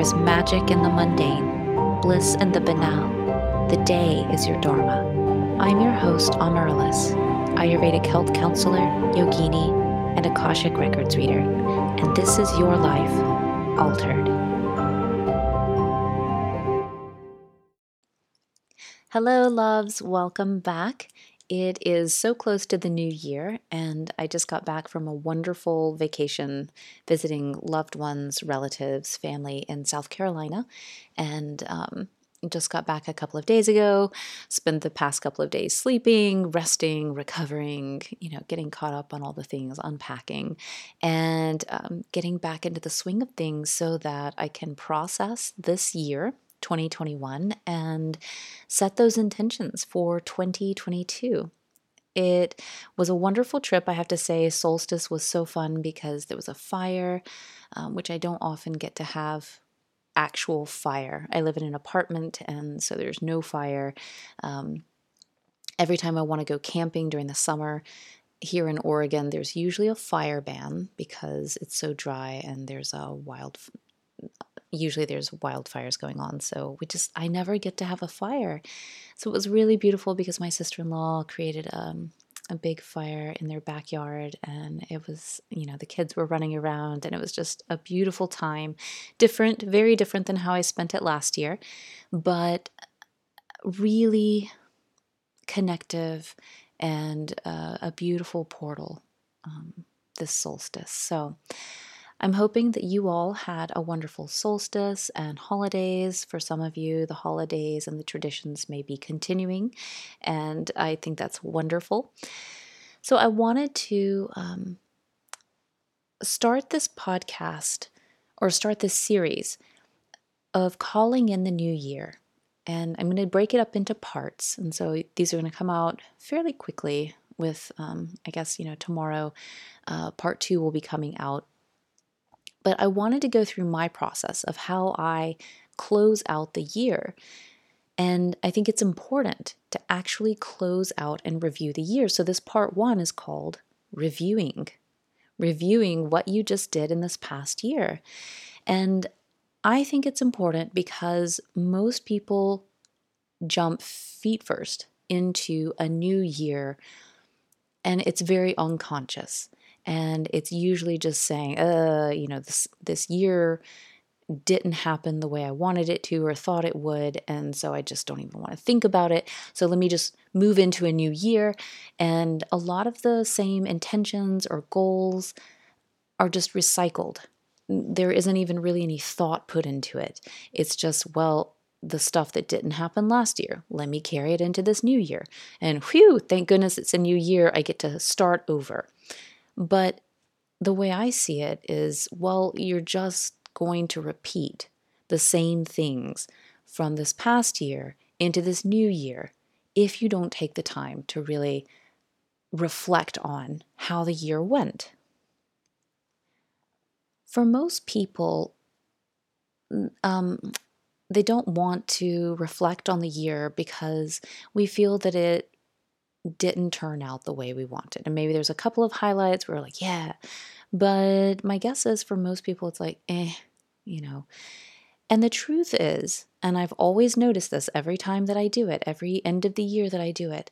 There's magic in the mundane, bliss in the banal. The day is your Dharma. I'm your host, Amarylis, Ayurvedic health Counselor, Yogini, and Akashic Records reader, and this is your life altered. Hello, loves. Welcome back. It is so close to the new year, and I just got back from a wonderful vacation visiting loved ones, relatives, family in South Carolina. And um, just got back a couple of days ago, spent the past couple of days sleeping, resting, recovering, you know, getting caught up on all the things, unpacking, and um, getting back into the swing of things so that I can process this year 2021 and set those intentions for 2022. It was a wonderful trip, I have to say. Solstice was so fun because there was a fire, um, which I don't often get to have actual fire. I live in an apartment, and so there's no fire. Um, every time I want to go camping during the summer, here in Oregon, there's usually a fire ban because it's so dry and there's a wild usually there's wildfires going on. So we just, I never get to have a fire. So it was really beautiful because my sister in law created um, a big fire in their backyard and it was, you know, the kids were running around and it was just a beautiful time. Different, very different than how I spent it last year, but really connective and uh, a beautiful portal um, this solstice. So, I'm hoping that you all had a wonderful solstice and holidays. For some of you, the holidays and the traditions may be continuing, and I think that's wonderful. So, I wanted to um, start this podcast or start this series of calling in the new year. And I'm going to break it up into parts. And so these are going to come out fairly quickly, with, um, I guess, you know, tomorrow, uh, part two will be coming out but I wanted to go through my process of how I close out the year. And I think it's important to actually close out and review the year. So, this part one is called reviewing, reviewing what you just did in this past year. And I think it's important because most people jump feet first into a new year and it's very unconscious and it's usually just saying uh you know this this year didn't happen the way I wanted it to or thought it would and so I just don't even want to think about it so let me just move into a new year and a lot of the same intentions or goals are just recycled there isn't even really any thought put into it it's just well the stuff that didn't happen last year. Let me carry it into this new year. And whew, thank goodness it's a new year. I get to start over. But the way I see it is well, you're just going to repeat the same things from this past year into this new year if you don't take the time to really reflect on how the year went. For most people, um, they don't want to reflect on the year because we feel that it didn't turn out the way we wanted. And maybe there's a couple of highlights where we're like, yeah. But my guess is for most people, it's like, eh, you know. And the truth is, and I've always noticed this every time that I do it, every end of the year that I do it,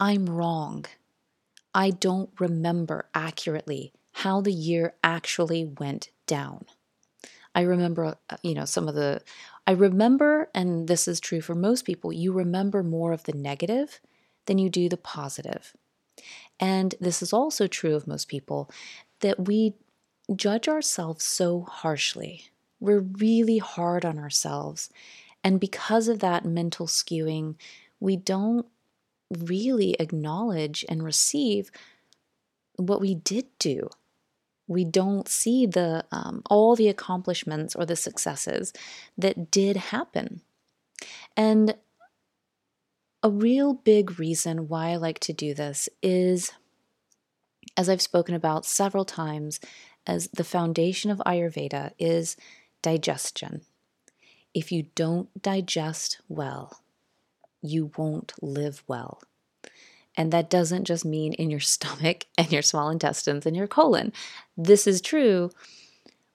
I'm wrong. I don't remember accurately how the year actually went down. I remember, uh, you know, some of the, I remember, and this is true for most people, you remember more of the negative than you do the positive. And this is also true of most people that we judge ourselves so harshly. We're really hard on ourselves. And because of that mental skewing, we don't really acknowledge and receive what we did do. We don't see the um, all the accomplishments or the successes that did happen. And a real big reason why I like to do this is, as I've spoken about several times, as the foundation of Ayurveda is digestion. If you don't digest well, you won't live well. And that doesn't just mean in your stomach and your small intestines and your colon. This is true,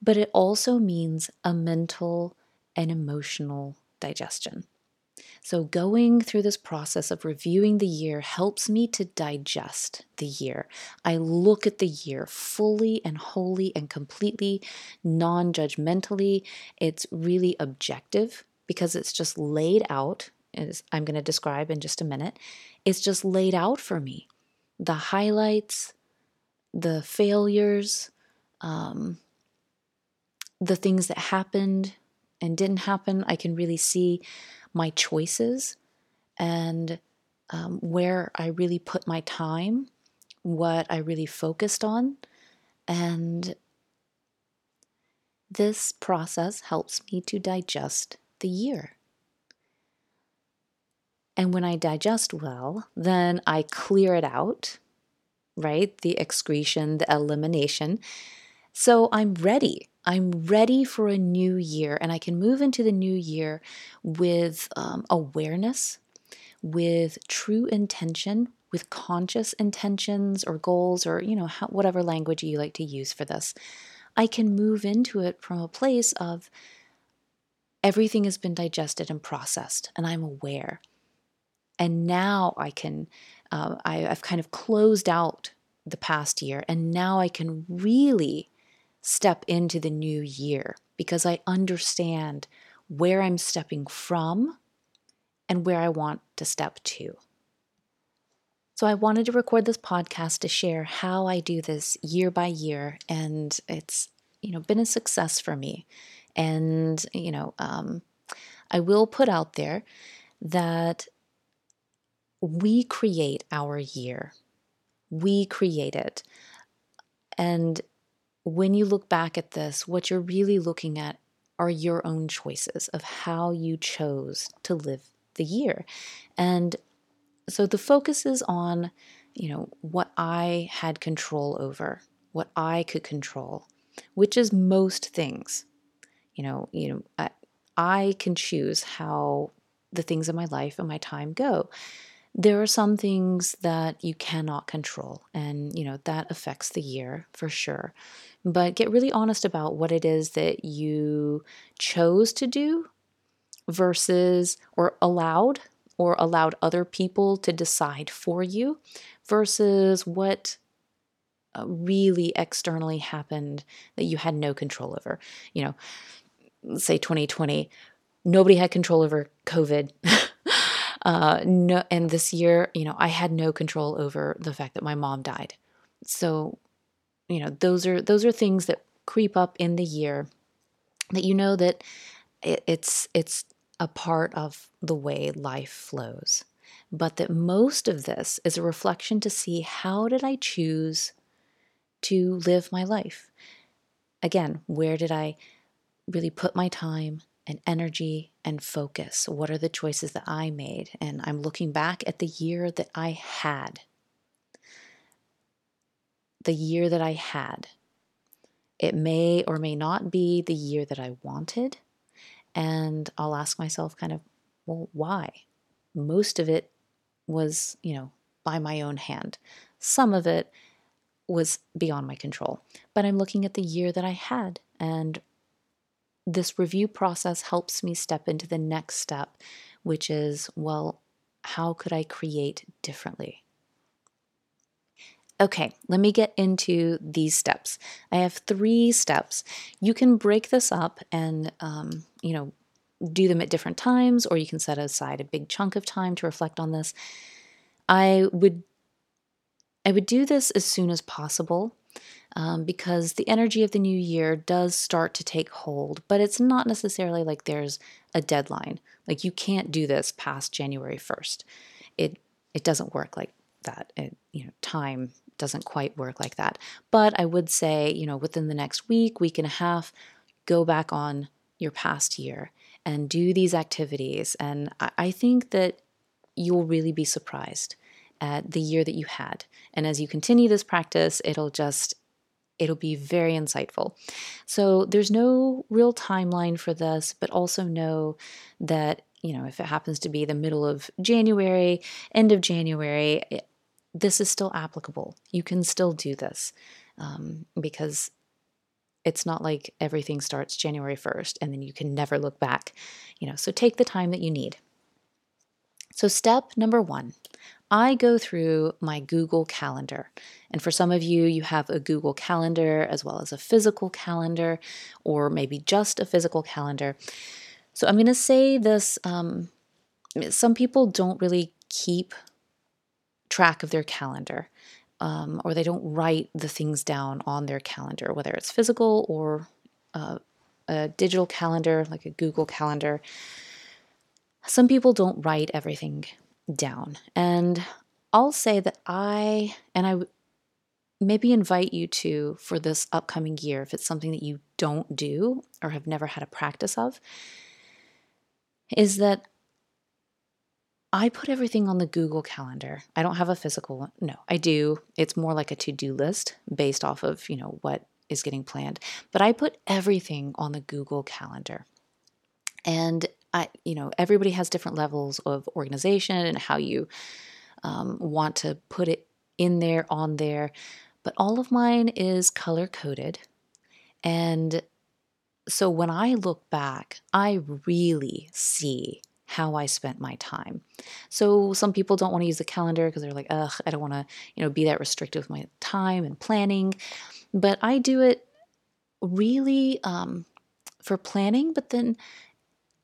but it also means a mental and emotional digestion. So, going through this process of reviewing the year helps me to digest the year. I look at the year fully and wholly and completely non judgmentally. It's really objective because it's just laid out, as I'm going to describe in just a minute. It's just laid out for me. The highlights, the failures, um, the things that happened and didn't happen. I can really see my choices and um, where I really put my time, what I really focused on. And this process helps me to digest the year. And when I digest well, then I clear it out, right? The excretion, the elimination. So I'm ready. I'm ready for a new year, and I can move into the new year with um, awareness, with true intention, with conscious intentions or goals, or you know, how, whatever language you like to use for this. I can move into it from a place of everything has been digested and processed, and I'm aware. And now I can, uh, I, I've kind of closed out the past year, and now I can really step into the new year because I understand where I'm stepping from and where I want to step to. So I wanted to record this podcast to share how I do this year by year, and it's you know been a success for me. And you know, um, I will put out there that we create our year. We create it, and when you look back at this, what you're really looking at are your own choices of how you chose to live the year. And so the focus is on, you know, what I had control over, what I could control, which is most things. You know, you know, I, I can choose how the things in my life and my time go there are some things that you cannot control and you know that affects the year for sure. But get really honest about what it is that you chose to do versus or allowed or allowed other people to decide for you versus what uh, really externally happened that you had no control over. You know say 2020 nobody had control over covid Uh, no, and this year, you know, I had no control over the fact that my mom died. So, you know, those are those are things that creep up in the year that you know that it, it's it's a part of the way life flows. But that most of this is a reflection to see how did I choose to live my life? Again, where did I really put my time? And energy and focus. What are the choices that I made? And I'm looking back at the year that I had. The year that I had. It may or may not be the year that I wanted. And I'll ask myself, kind of, well, why? Most of it was, you know, by my own hand. Some of it was beyond my control. But I'm looking at the year that I had and this review process helps me step into the next step, which is, well, how could I create differently? Okay, let me get into these steps. I have three steps. You can break this up and, um, you know, do them at different times, or you can set aside a big chunk of time to reflect on this. I would I would do this as soon as possible um, because the energy of the new year does start to take hold, but it's not necessarily like there's a deadline. Like you can't do this past January 1st. It it doesn't work like that. It, you know, time doesn't quite work like that. But I would say, you know, within the next week, week and a half, go back on your past year and do these activities. And I, I think that you'll really be surprised at the year that you had. And as you continue this practice, it'll just it'll be very insightful. So there's no real timeline for this, but also know that, you know, if it happens to be the middle of January, end of January, it, this is still applicable. You can still do this um, because It's not like everything starts January 1st and then you can never look back. You know, so take the time that you need. So step number 1, I go through my Google Calendar. And for some of you, you have a Google Calendar as well as a physical calendar, or maybe just a physical calendar. So I'm going to say this um, some people don't really keep track of their calendar. Um, or they don't write the things down on their calendar, whether it's physical or uh, a digital calendar, like a Google Calendar. Some people don't write everything down. And I'll say that I, and I maybe invite you to for this upcoming year, if it's something that you don't do or have never had a practice of, is that I put everything on the Google Calendar. I don't have a physical one. No, I do. It's more like a to-do list based off of, you know, what is getting planned. But I put everything on the Google Calendar. And I, you know, everybody has different levels of organization and how you um, want to put it in there, on there. But all of mine is color coded. And so when I look back, I really see how I spent my time. So some people don't want to use the calendar because they're like, ugh, I don't want to, you know, be that restrictive with my time and planning. But I do it really um, for planning, but then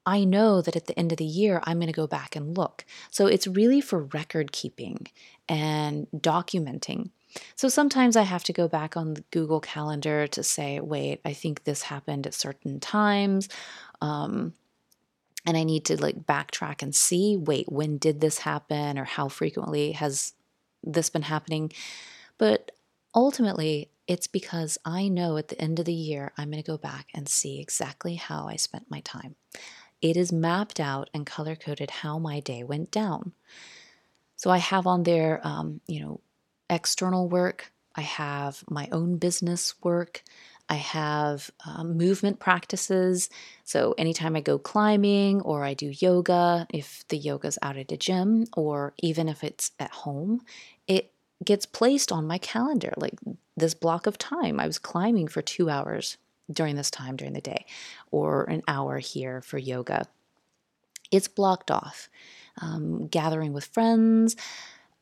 I know that at the end of the year, I'm going to go back and look. So it's really for record keeping and documenting. So sometimes I have to go back on the Google Calendar to say, wait, I think this happened at certain times. Um, and I need to like backtrack and see, wait, when did this happen or how frequently has this been happening? But ultimately, it's because I know at the end of the year, I'm going to go back and see exactly how I spent my time it is mapped out and color coded how my day went down. So I have on there, um, you know, external work. I have my own business work. I have um, movement practices. So anytime I go climbing or I do yoga, if the yoga's out at a gym or even if it's at home, it gets placed on my calendar. Like this block of time, I was climbing for two hours during this time during the day, or an hour here for yoga. It's blocked off. Um, gathering with friends.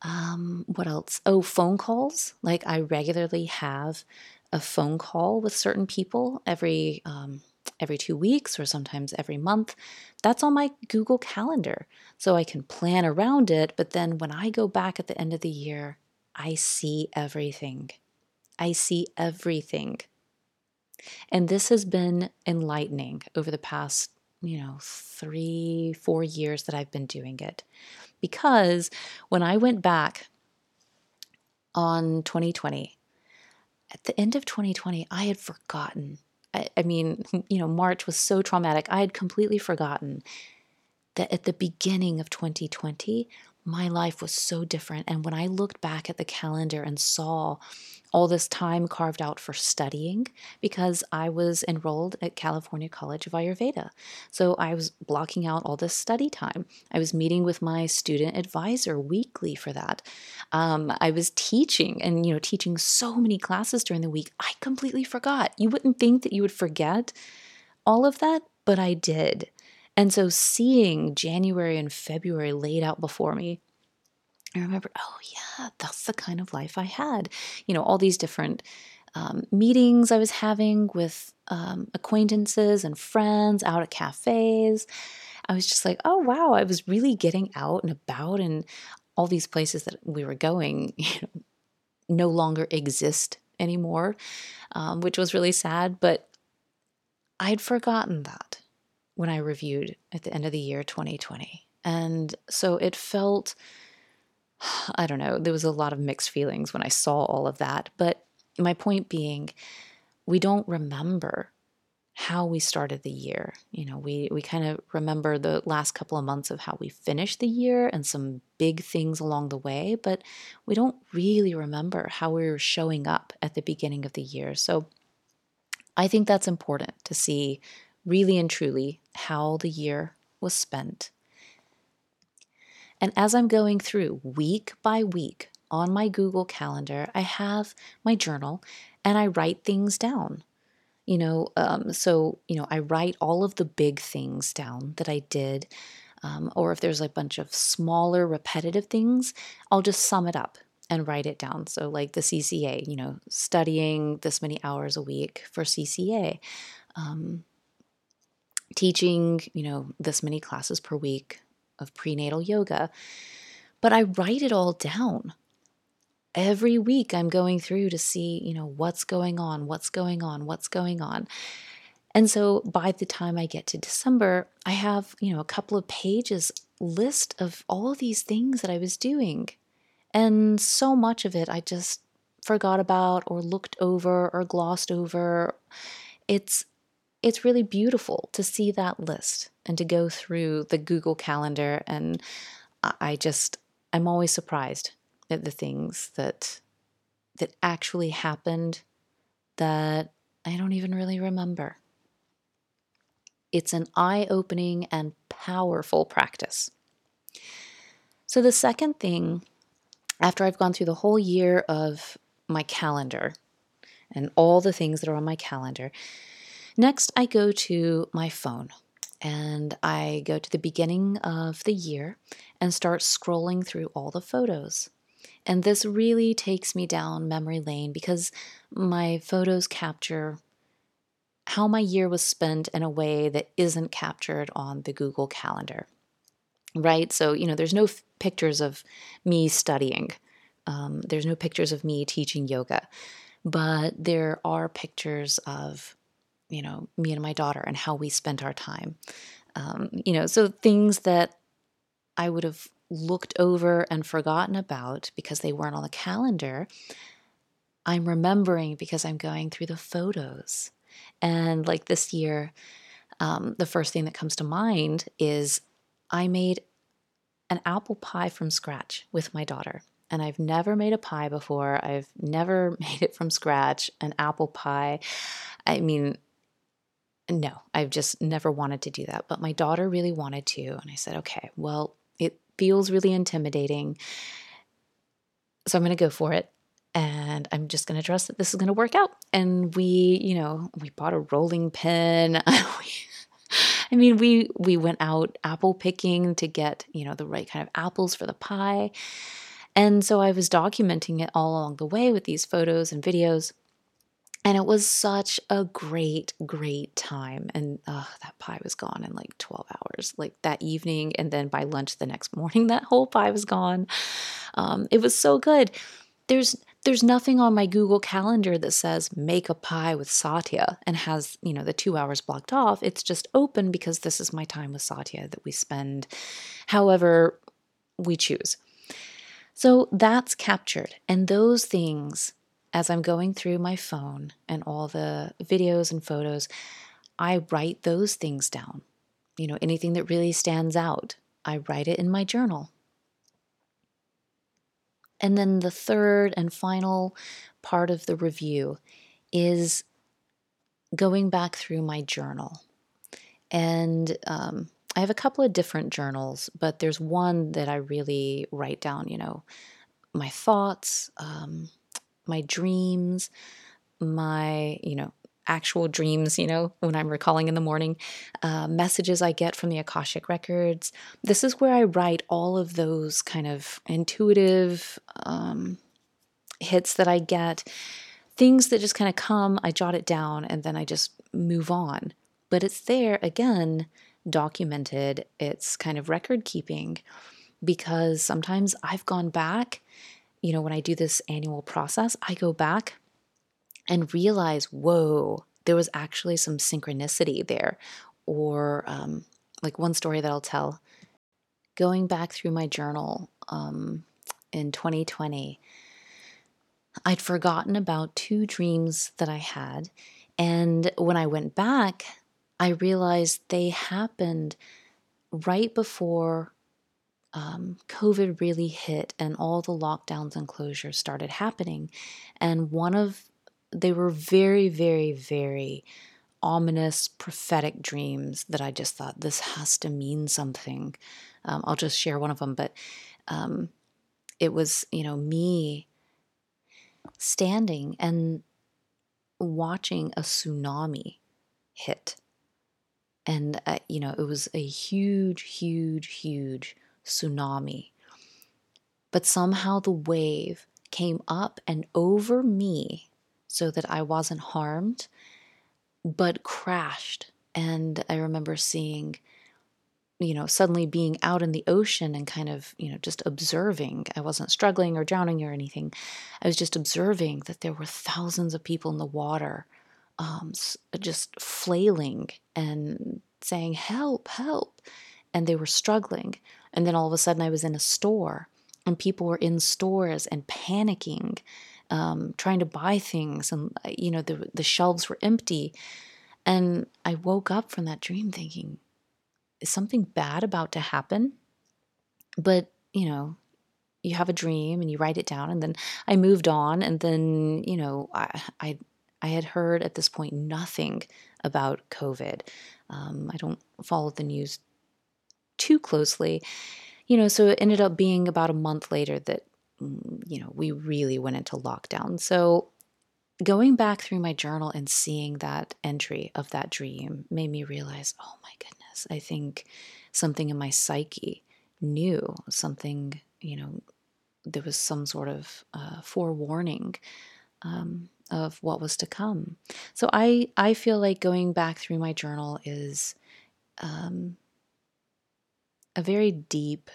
Um, what else? Oh, phone calls. Like I regularly have a phone call with certain people every um, every two weeks or sometimes every month. That's on my Google Calendar, so I can plan around it. But then when I go back at the end of the year, I see everything. I see everything. And this has been enlightening over the past, you know, three, four years that I've been doing it. Because when I went back on 2020, at the end of 2020, I had forgotten. I, I mean, you know, March was so traumatic. I had completely forgotten that at the beginning of 2020, my life was so different. And when I looked back at the calendar and saw all this time carved out for studying because I was enrolled at California College of Ayurveda. So I was blocking out all this study time. I was meeting with my student advisor weekly for that. Um, I was teaching and, you know, teaching so many classes during the week. I completely forgot. You wouldn't think that you would forget all of that, but I did. And so seeing January and February laid out before me, I remember, oh, yeah, that's the kind of life I had. You know, all these different um, meetings I was having with um, acquaintances and friends out at cafes. I was just like, oh, wow, I was really getting out and about, and all these places that we were going you know, no longer exist anymore, um, which was really sad. But I'd forgotten that when I reviewed at the end of the year 2020. And so it felt, I don't know, there was a lot of mixed feelings when I saw all of that. But my point being, we don't remember how we started the year. You know, we we kind of remember the last couple of months of how we finished the year and some big things along the way, but we don't really remember how we were showing up at the beginning of the year. So I think that's important to see really and truly how the year was spent. And as I'm going through week by week on my Google Calendar, I have my journal and I write things down. You know, um, so, you know, I write all of the big things down that I did. Um, or if there's a bunch of smaller repetitive things, I'll just sum it up and write it down. So, like the CCA, you know, studying this many hours a week for CCA, um, teaching, you know, this many classes per week of prenatal yoga. But I write it all down. Every week I'm going through to see, you know, what's going on, what's going on, what's going on. And so by the time I get to December, I have, you know, a couple of pages list of all of these things that I was doing. And so much of it I just forgot about or looked over or glossed over. It's it's really beautiful to see that list and to go through the Google Calendar and I just I'm always surprised at the things that that actually happened that I don't even really remember. It's an eye-opening and powerful practice. So the second thing after I've gone through the whole year of my calendar and all the things that are on my calendar, next I go to my phone and I go to the beginning of the year and start scrolling through all the photos. And this really takes me down memory lane because my photos capture how my year was spent in a way that isn't captured on the Google Calendar right? So, you know, there's no f- pictures of me studying, um, there's no pictures of me teaching yoga, but there are pictures of, you know, me and my daughter and how we spent our time. Um, you know, so things that I would have looked over and forgotten about because they weren't on the calendar, I'm remembering because I'm going through the photos. And like this year, um, the first thing that comes to mind is I made an apple pie from scratch with my daughter. And I've never made a pie before. I've never made it from scratch, an apple pie. I mean, no, I've just never wanted to do that. But my daughter really wanted to. And I said, okay, well, it feels really intimidating. So I'm going to go for it. And I'm just going to trust that this is going to work out. And we, you know, we bought a rolling pin. I mean, we we went out apple picking to get, you know, the right kind of apples for the pie. And so I was documenting it all along the way with these photos and videos. And it was such a great, great time. And uh, that pie was gone in like 12 hours, like that evening. And then by lunch the next morning, that whole pie was gone. Um, it was so good. There's there's nothing on my Google Calendar that says make a pie with Satya and has, you know, the 2 hours blocked off. It's just open because this is my time with Satya that we spend however we choose. So that's captured. And those things as I'm going through my phone and all the videos and photos, I write those things down. You know, anything that really stands out, I write it in my journal. And then the third and final part of the review is going back through my journal. And um, I have a couple of different journals, but there's one that I really write down, you know, my thoughts, um, my dreams, my, you know, actual dreams, you know, when I'm recalling in the morning, uh, messages I get from the Akashic Records. This is where I write all of those kind of intuitive um, hits that I get, things that just kind of come, I jot it down, and then I just move on. But it's there again, documented, it's kind of record keeping because sometimes I've gone back. You know, when I do this annual process, I go back and realize, whoa, there was actually some synchronicity there. Or um, like one story that I'll tell going back through my journal um, in 2020, I'd forgotten about two dreams that I had. And when I went back, I realized they happened right before um, COVID really hit and all the lockdowns and closures started happening. And one of they were very, very, very ominous prophetic dreams that I just thought this has to mean something. Um, I'll just share one of them, but um, it was, you know, me standing and watching a tsunami hit. And, uh, you know, it was a huge, huge, huge tsunami. But somehow the wave came up and over me so that I wasn't harmed, but crashed. And I remember seeing, you know, suddenly being out in the ocean and kind of, you know, just observing. I wasn't struggling or drowning or anything. I was just observing that there were thousands of people in the water um, just flailing and saying, Help, help. And they were struggling. And then all of a sudden, I was in a store, and people were in stores and panicking, um, trying to buy things. And, uh, you know, the, the shelves were empty. And I woke up from that dream thinking, Is something bad about to happen? But, you know, you have a dream and you write it down and then i moved on and then you know i i I had heard at this point nothing about COVID. Um, I don't follow the news too closely, you know, so it ended up being about a month later that, mm, you know, we really went into lockdown. So going back through my journal and seeing that entry of that dream made me realize, oh my goodness, I think something in my psyche knew something, you know, there was some sort of uh, forewarning um, of what was to come. So I I feel like going back through my journal is um, a very deep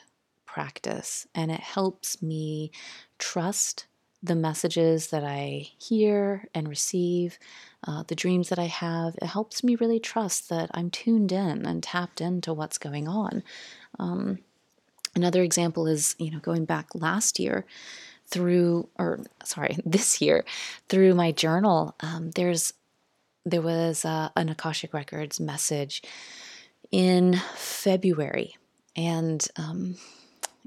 practice, and it helps me trust the messages that I hear and receive, uh, the dreams that I have. It helps me really trust that I'm tuned in and tapped into what's going on. Um, another example is, you know, going back last year through, or sorry, this year through my journal, um, there's there was uh, an Akashic Records message in February, and um,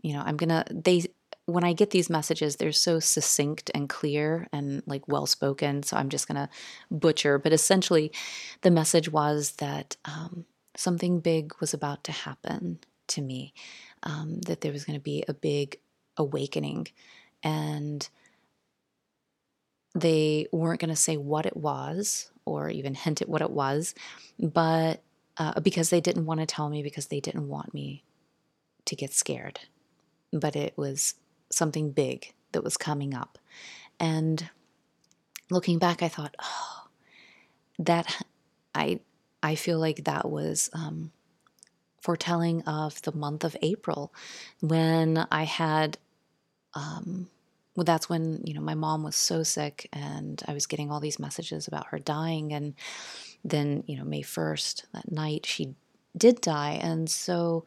you know I'm gonna they when I get these messages, they're so succinct and clear and like well spoken. So I'm just gonna butcher, but essentially, the message was that um, something big was about to happen to me. Um, that there was going to be a big awakening and they weren't going to say what it was or even hint at what it was, but uh, because they didn't want to tell me because they didn't want me to get scared. But it was something big that was coming up. And looking back, I thought, oh, that I I feel like that was um, foretelling of the month of April when I had um, well, that's when you know my mom was so sick, and I was getting all these messages about her dying, and then you know May first that night she did die, and so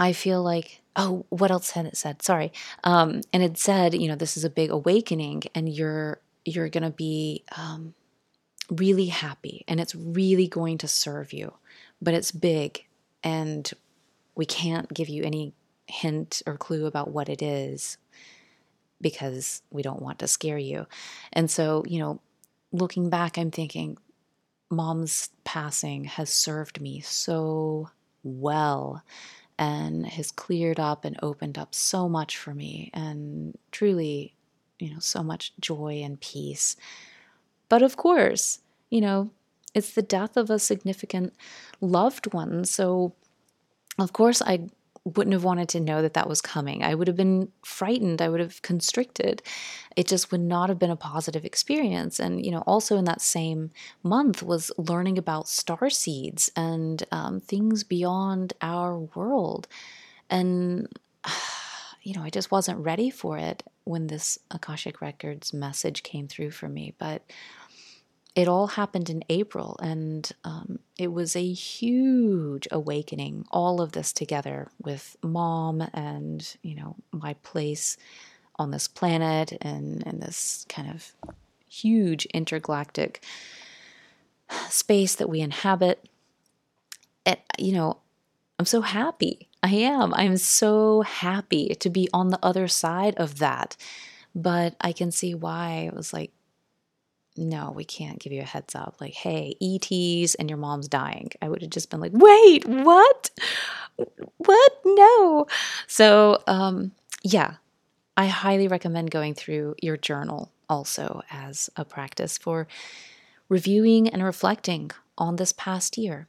I feel like oh, what else had it said? Sorry, um, and it said you know this is a big awakening, and you're you're gonna be um, really happy, and it's really going to serve you, but it's big, and we can't give you any hint or clue about what it is because we don't want to scare you. And so, you know, looking back, I'm thinking, mom's passing has served me so well and has cleared up and opened up so much for me and truly, you know, so much joy and peace. But of course, you know, it's the death of a significant loved one. So, of course, I wouldn't have wanted to know that that was coming. I would have been frightened. I would have constricted. It just would not have been a positive experience. And, you know, also in that same month was learning about star seeds and um, things beyond our world. And, you know, I just wasn't ready for it when this Akashic Records message came through for me. But it all happened in April, and um, it was a huge awakening. All of this together with mom and you know my place on this planet and and this kind of huge intergalactic space that we inhabit. And you know, I'm so happy. I am. I'm so happy to be on the other side of that. But I can see why it was like no, we can't give you a heads up. Like, hey, ETs and your mom's dying. I would have just been like, wait, what? What? No. So, um, yeah, I highly recommend going through your journal also as a practice for reviewing and reflecting on this past year.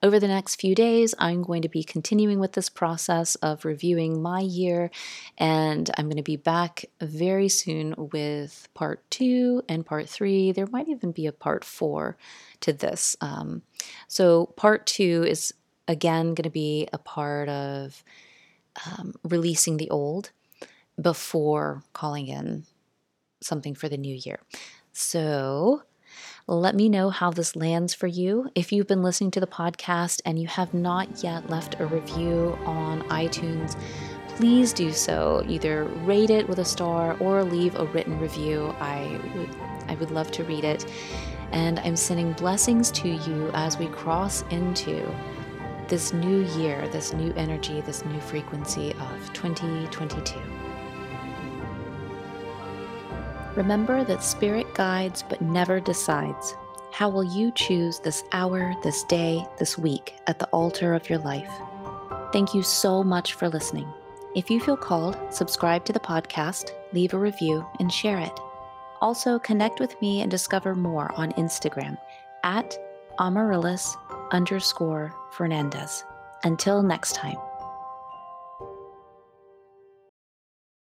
Over the next few days, I'm going to be continuing with this process of reviewing my year, and I'm going to be back very soon with part two and part three. There might even be a part four to this. Um, so, part two is again going to be a part of um, releasing the old before calling in something for the new year. So, let me know how this lands for you. If you've been listening to the podcast and you have not yet left a review on iTunes, please do so. Either rate it with a star or leave a written review. I would I would love to read it. And I'm sending blessings to you as we cross into this new year, this new energy, this new frequency of 2022. Remember that spirit guides but never decides. How will you choose this hour, this day, this week at the altar of your life? Thank you so much for listening. If you feel called, subscribe to the podcast, leave a review, and share it. Also, connect with me and discover more on Instagram at Amarylis underscore Fernandez. Until next time.